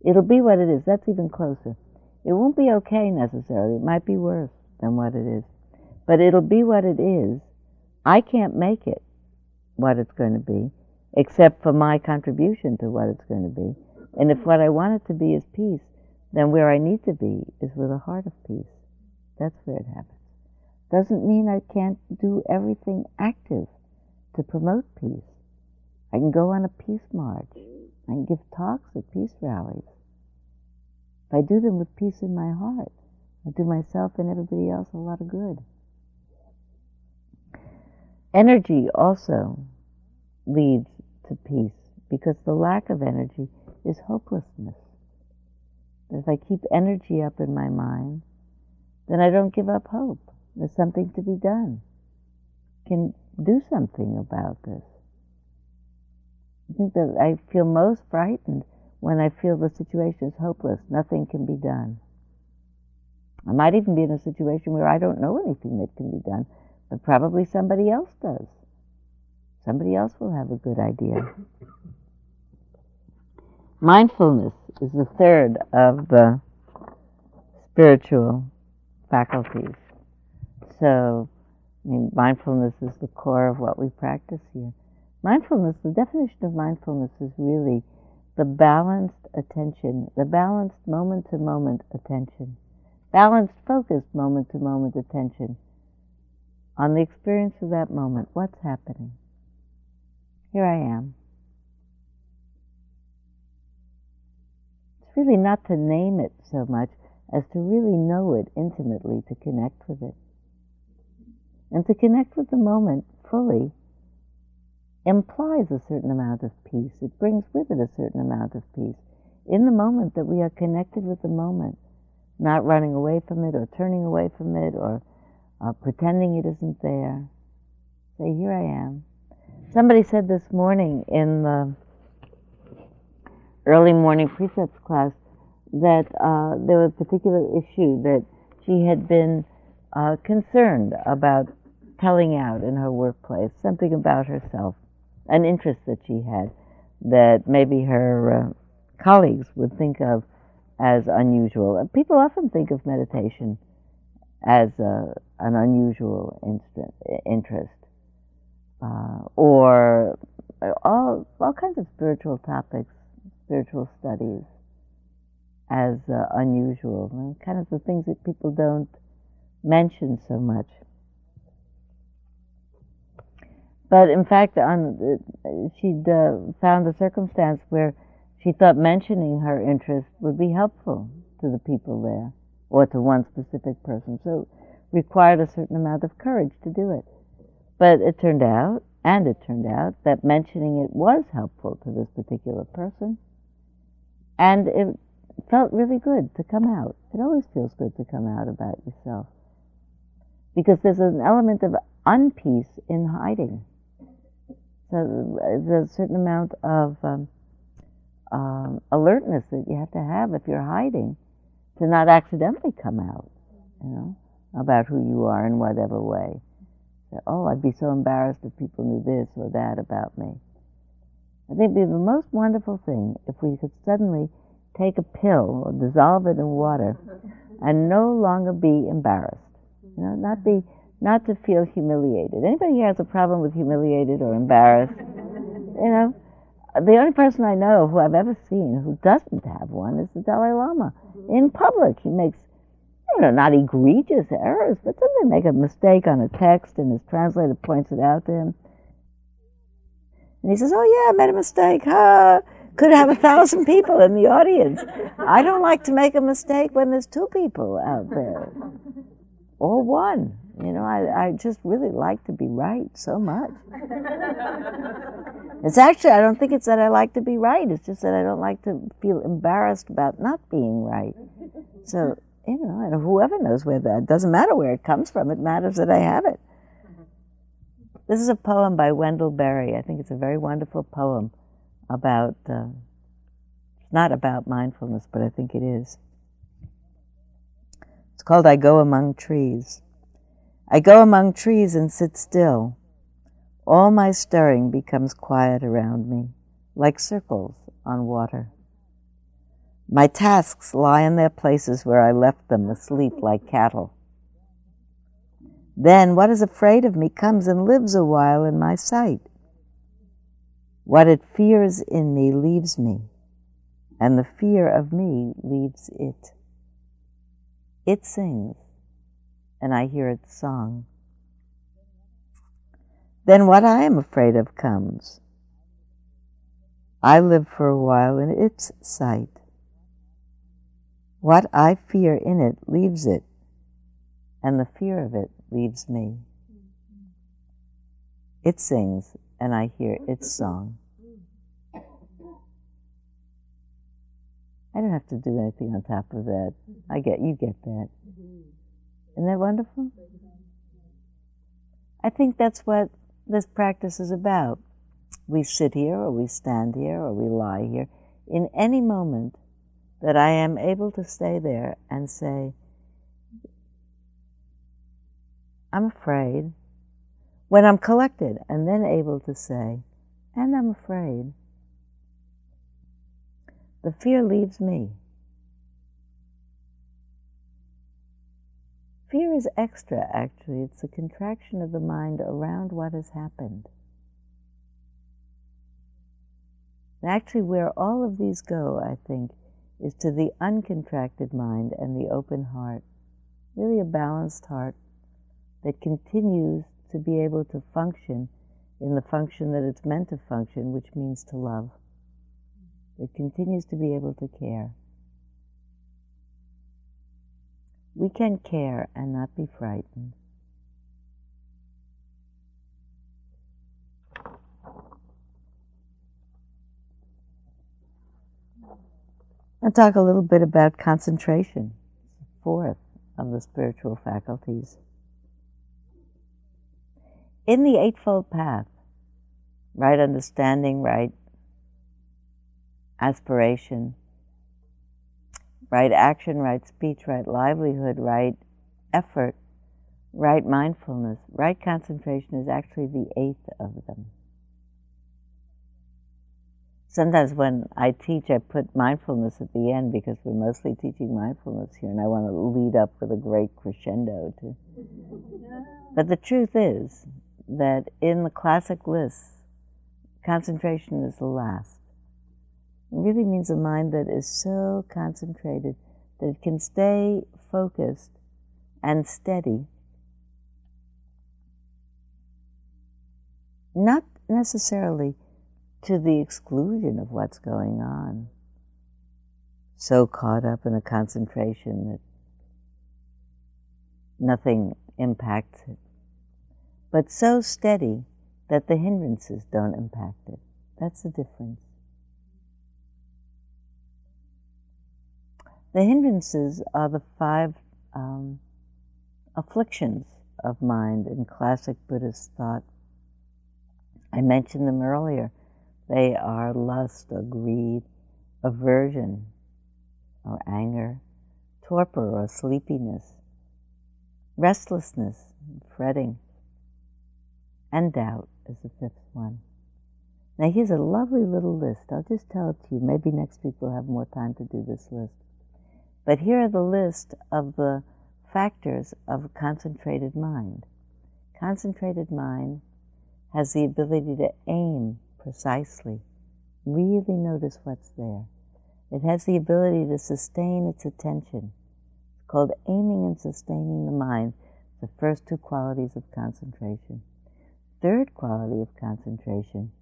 It'll be what it is. That's even closer. It won't be okay necessarily. It might be worse than what it is. But it'll be what it is. I can't make it what it's going to be, except for my contribution to what it's going to be. And if what I want it to be is peace, then where I need to be is with a heart of peace. That's where it happens. Doesn't mean I can't do everything active to promote peace. I can go on a peace march. I can give talks at peace rallies. If I do them with peace in my heart, I do myself and everybody else a lot of good. Energy also leads to peace because the lack of energy is hopelessness. But if I keep energy up in my mind, then I don't give up hope. There's something to be done. I can do something about this. I think that I feel most frightened when I feel the situation is hopeless. Nothing can be done. I might even be in a situation where I don't know anything that can be done, but probably somebody else does. Somebody else will have a good idea. Mindfulness is the third of the spiritual faculties. So, I mean, mindfulness is the core of what we practice here. Mindfulness, the definition of mindfulness is really the balanced attention, the balanced moment to moment attention, balanced, focused moment to moment attention on the experience of that moment. What's happening? Here I am. It's really not to name it so much as to really know it intimately, to connect with it. And to connect with the moment fully implies a certain amount of peace. It brings with it a certain amount of peace. In the moment that we are connected with the moment, not running away from it or turning away from it or uh, pretending it isn't there. Say, here I am. Somebody said this morning in the early morning precepts class that uh, there was a particular issue that she had been uh, concerned about telling out in her workplace, something about herself an interest that she had that maybe her uh, colleagues would think of as unusual. People often think of meditation as a, an unusual instant, interest, uh, or all all kinds of spiritual topics, spiritual studies as uh, unusual, and kind of the things that people don't mention so much. But in fact, on, she'd uh, found a circumstance where she thought mentioning her interest would be helpful to the people there or to one specific person. So it required a certain amount of courage to do it. But it turned out, and it turned out, that mentioning it was helpful to this particular person. And it felt really good to come out. It always feels good to come out about yourself. Because there's an element of unpeace in hiding. So there's a certain amount of um, um, alertness that you have to have if you're hiding to not accidentally come out, you know, about who you are in whatever way. So, oh, I'd be so embarrassed if people knew this or that about me. I think it'd be the most wonderful thing if we could suddenly take a pill or dissolve it in water and no longer be embarrassed. You know, not be not to feel humiliated. Anybody here has a problem with humiliated or embarrassed? You know, the only person I know who I've ever seen who doesn't have one is the Dalai Lama. Mm-hmm. In public, he makes, you know, not egregious errors, but sometimes he make a mistake on a text and his translator points it out to him. And he says, Oh, yeah, I made a mistake. Huh? Could have a thousand people in the audience. I don't like to make a mistake when there's two people out there or one. You know, I, I just really like to be right so much. it's actually, I don't think it's that I like to be right. It's just that I don't like to feel embarrassed about not being right. So, you know, and whoever knows where that, doesn't matter where it comes from, it matters that I have it. This is a poem by Wendell Berry. I think it's a very wonderful poem about, uh, it's not about mindfulness, but I think it is. It's called I Go Among Trees. I go among trees and sit still. All my stirring becomes quiet around me, like circles on water. My tasks lie in their places where I left them, asleep like cattle. Then what is afraid of me comes and lives a while in my sight. What it fears in me leaves me, and the fear of me leaves it. It sings, and I hear its song. Then what I am afraid of comes. I live for a while in its sight. What I fear in it leaves it, and the fear of it leaves me. It sings, and I hear its song. I don't have to do anything on top of that. I get you get that. Isn't that wonderful? I think that's what this practice is about. We sit here, or we stand here, or we lie here. In any moment that I am able to stay there and say, I'm afraid, when I'm collected, and then able to say, and I'm afraid, the fear leaves me. Fear is extra, actually. It's a contraction of the mind around what has happened. And actually, where all of these go, I think, is to the uncontracted mind and the open heart. Really, a balanced heart that continues to be able to function in the function that it's meant to function, which means to love. It continues to be able to care. We can care and not be frightened. I'll talk a little bit about concentration, fourth of the spiritual faculties. In the Eightfold Path, right understanding, right aspiration, right action, right speech, right livelihood, right effort, right mindfulness, right concentration is actually the eighth of them. sometimes when I teach, I put mindfulness at the end because we're mostly teaching mindfulness here, and I want to lead up with a great crescendo. To, but the truth is that in the classic lists, concentration is the last. Really means a mind that is so concentrated that it can stay focused and steady. Not necessarily to the exclusion of what's going on. So caught up in a concentration that nothing impacts it. But so steady that the hindrances don't impact it. That's the difference. The hindrances are the five um, afflictions of mind in classic Buddhist thought. I mentioned them earlier. They are lust or greed, aversion or anger, torpor or sleepiness, restlessness, fretting, and doubt is the fifth one. Now, here's a lovely little list. I'll just tell it to you. Maybe next week we'll have more time to do this list. But here are the list of the factors of concentrated mind. Concentrated mind has the ability to aim precisely, really notice what's there. It has the ability to sustain its attention. It's called aiming and sustaining the mind, the first two qualities of concentration. Third quality of concentration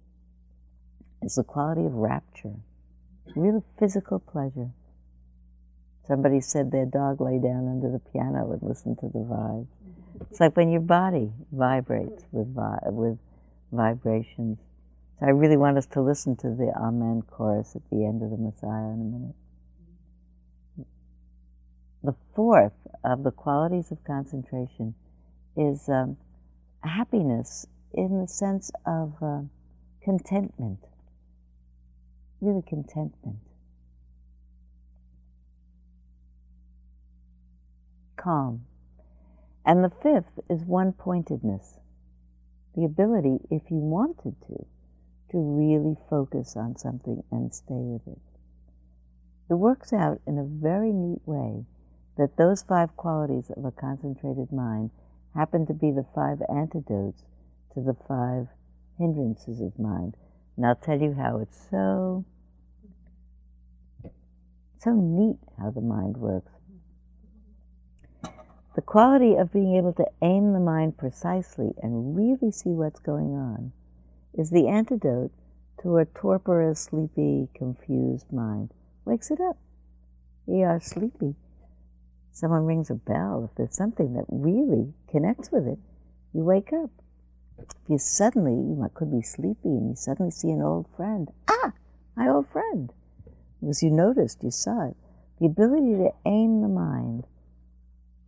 is the quality of rapture, real physical pleasure. Somebody said their dog lay down under the piano and listened to the vibes. It's like when your body vibrates with, vi- with vibrations. So I really want us to listen to the Amen chorus at the end of the Messiah in a minute. The fourth of the qualities of concentration is um, happiness in the sense of uh, contentment, really contentment. Calm. And the fifth is one pointedness the ability, if you wanted to, to really focus on something and stay with it. It works out in a very neat way that those five qualities of a concentrated mind happen to be the five antidotes to the five hindrances of mind. And I'll tell you how it's so so neat how the mind works. The quality of being able to aim the mind precisely and really see what's going on is the antidote to a torporous, sleepy, confused mind. Wakes it up. You are sleepy. Someone rings a bell. If there's something that really connects with it, you wake up. If you suddenly, you could be sleepy and you suddenly see an old friend. Ah, my old friend. Because you noticed, you saw it. The ability to aim the mind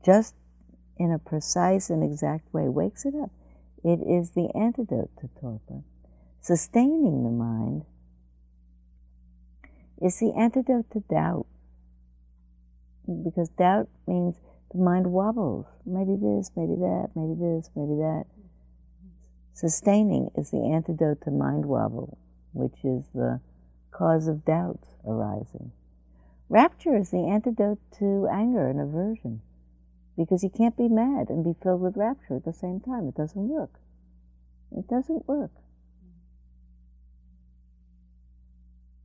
just in a precise and exact way wakes it up. It is the antidote to torpor. Sustaining the mind is the antidote to doubt. Because doubt means the mind wobbles. Maybe this, maybe that, maybe this, maybe that. Sustaining is the antidote to mind wobble, which is the cause of doubts arising. Rapture is the antidote to anger and aversion because you can't be mad and be filled with rapture at the same time. It doesn't work. It doesn't work.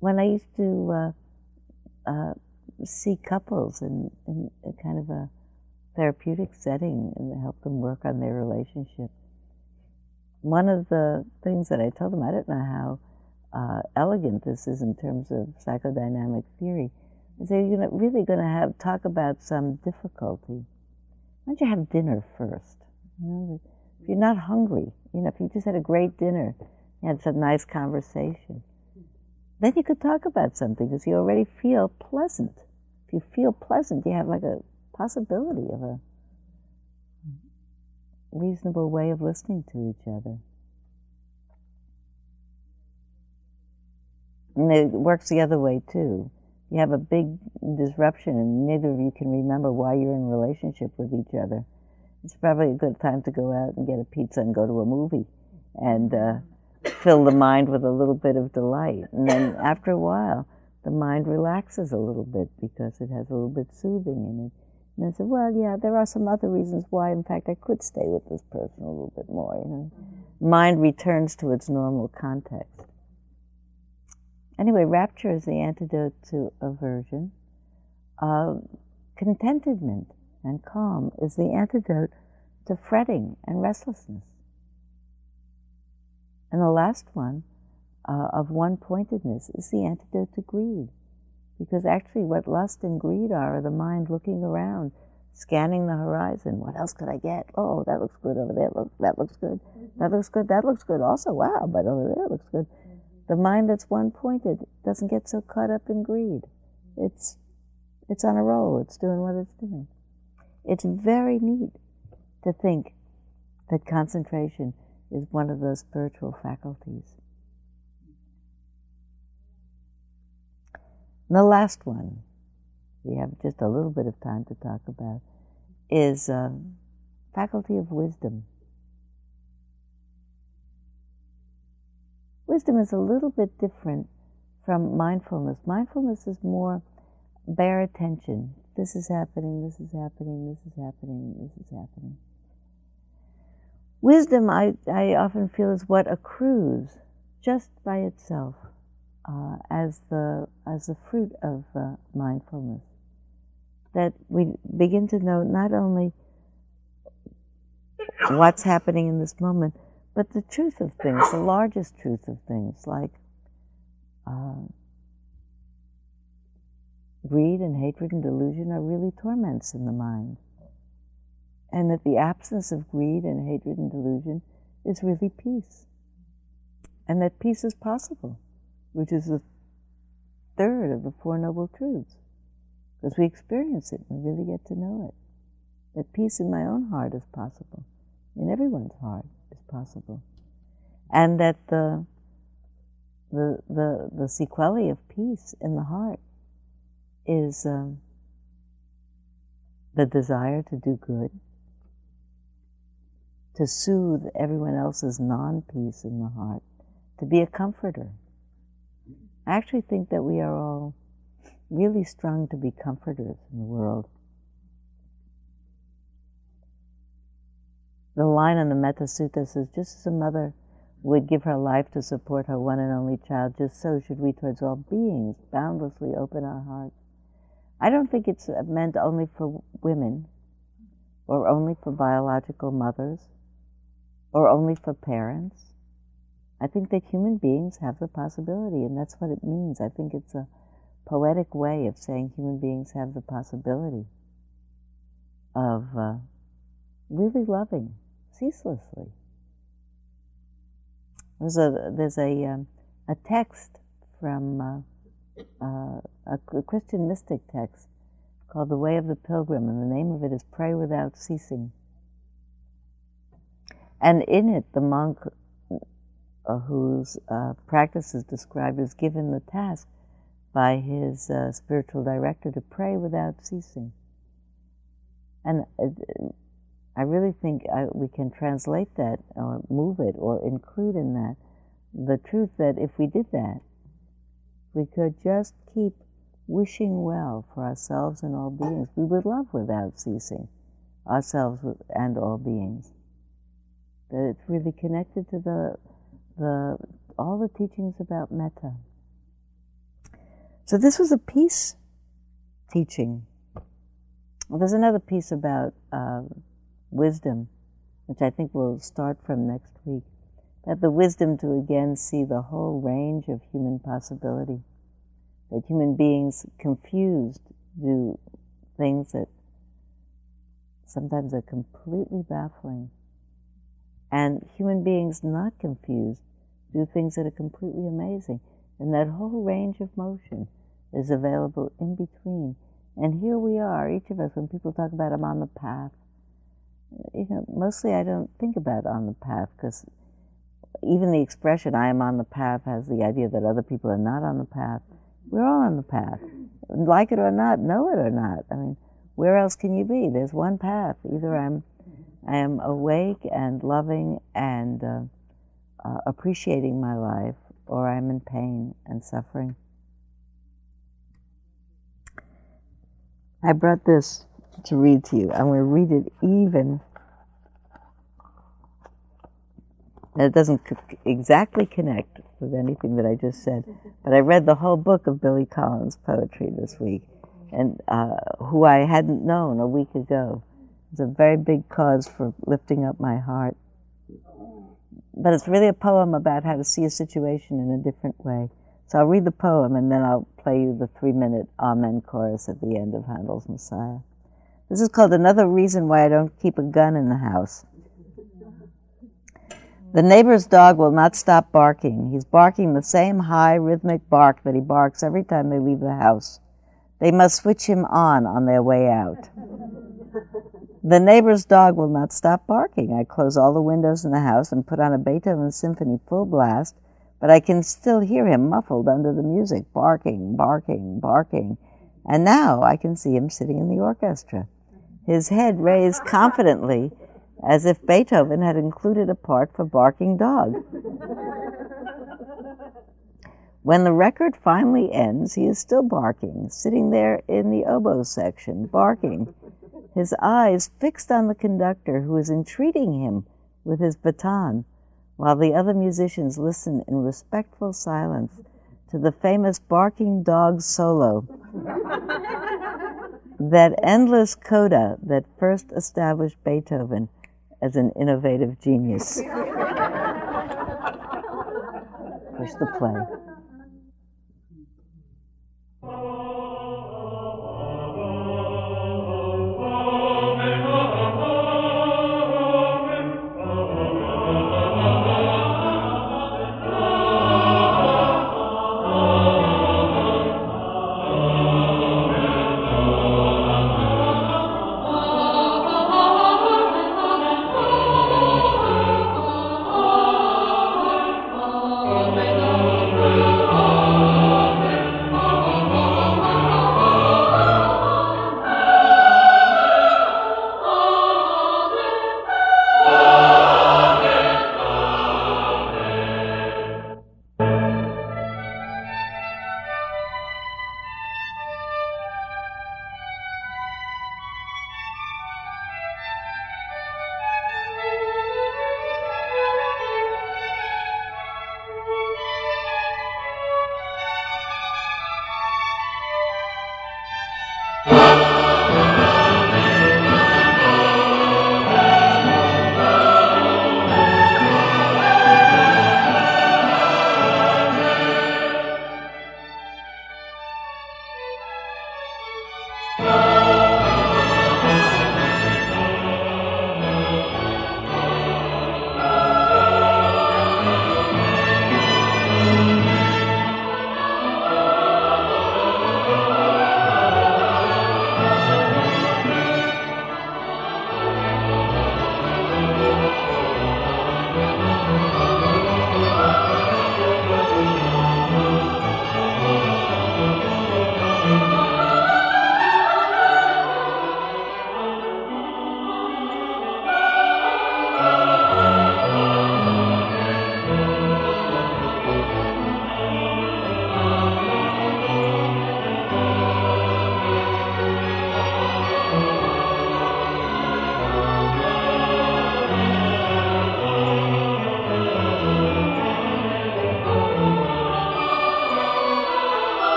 When I used to uh, uh, see couples in, in a kind of a therapeutic setting and help them work on their relationship, one of the things that I told them, I don't know how uh, elegant this is in terms of psychodynamic theory, is that you're really going to have talk about some difficulty why don't you have dinner first? You know, if you're not hungry, you know, if you just had a great dinner, you had some nice conversation, then you could talk about something because you already feel pleasant. If you feel pleasant, you have like a possibility of a reasonable way of listening to each other. And it works the other way too you have a big disruption and neither of you can remember why you're in relationship with each other, it's probably a good time to go out and get a pizza and go to a movie and uh, fill the mind with a little bit of delight. And then after a while, the mind relaxes a little bit because it has a little bit soothing in it. And I said, well, yeah, there are some other reasons why, in fact, I could stay with this person a little bit more. You know, mind returns to its normal context. Anyway, rapture is the antidote to aversion. Uh, contentment and calm is the antidote to fretting and restlessness. And the last one uh, of one pointedness is the antidote to greed. Because actually, what lust and greed are, are the mind looking around, scanning the horizon. What else could I get? Oh, that looks good over there. Look, that looks good. That looks good. That looks good also. Wow, but over there it looks good. The mind that's one pointed doesn't get so caught up in greed. It's, it's on a roll. It's doing what it's doing. It's very neat to think that concentration is one of those spiritual faculties. And the last one, we have just a little bit of time to talk about, is um, faculty of wisdom. Wisdom is a little bit different from mindfulness. Mindfulness is more bare attention. This is happening, this is happening, this is happening, this is happening. Wisdom, I, I often feel, is what accrues just by itself uh, as the as the fruit of uh, mindfulness. That we begin to know not only what's happening in this moment, but the truth of things, the largest truth of things, like uh, greed and hatred and delusion are really torments in the mind. And that the absence of greed and hatred and delusion is really peace. And that peace is possible which is the third of the Four Noble Truths. Because we experience it, we really get to know it. That peace in my own heart is possible, in everyone's heart possible. And that the, the, the, the sequelae of peace in the heart is um, the desire to do good, to soothe everyone else's non peace in the heart, to be a comforter I actually think that we are all really strung to be comforters in the world. The line in the Metta Sutta says, just as a mother would give her life to support her one and only child, just so should we towards all beings boundlessly open our hearts. I don't think it's meant only for women, or only for biological mothers, or only for parents. I think that human beings have the possibility, and that's what it means. I think it's a poetic way of saying human beings have the possibility of uh, really loving ceaselessly. There's a there's a um, a text from uh, uh, a Christian mystic text called "The Way of the Pilgrim," and the name of it is "Pray Without Ceasing." And in it, the monk uh, whose uh, practice is described is given the task by his uh, spiritual director to pray without ceasing. And I really think I, we can translate that or move it or include in that the truth that if we did that, we could just keep wishing well for ourselves and all beings. We would love without ceasing ourselves and all beings. That it's really connected to the the, all the teachings about metta. So this was a peace teaching. Well, there's another piece about uh, wisdom, which I think we'll start from next week. That the wisdom to again see the whole range of human possibility. That human beings confused do things that sometimes are completely baffling and human beings not confused do things that are completely amazing. And that whole range of motion is available in between. And here we are, each of us, when people talk about I'm on the path, you know, mostly I don't think about on the path because even the expression I am on the path has the idea that other people are not on the path. We're all on the path. Like it or not, know it or not. I mean, where else can you be? There's one path. Either I'm I am awake and loving and uh, uh, appreciating my life or I'm in pain and suffering. I brought this to read to you. I'm going to read it even. it doesn't exactly connect with anything that I just said, but I read the whole book of Billy Collins' poetry this week, and uh, who I hadn't known a week ago. It's a very big cause for lifting up my heart. But it's really a poem about how to see a situation in a different way. So I'll read the poem and then I'll play you the three minute Amen chorus at the end of Handel's Messiah. This is called Another Reason Why I Don't Keep a Gun in the House. The neighbor's dog will not stop barking. He's barking the same high rhythmic bark that he barks every time they leave the house. They must switch him on on their way out. The neighbor's dog will not stop barking. I close all the windows in the house and put on a Beethoven symphony full blast but I can still hear him muffled under the music, barking, barking, barking. And now I can see him sitting in the orchestra, his head raised confidently as if Beethoven had included a part for barking dog. when the record finally ends, he is still barking, sitting there in the oboe section, barking, his eyes fixed on the conductor who is entreating him with his baton while the other musicians listen in respectful silence to the famous barking dog solo. That endless coda that first established Beethoven as an innovative genius. Push the play.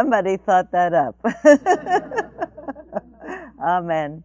Somebody thought that up. Amen.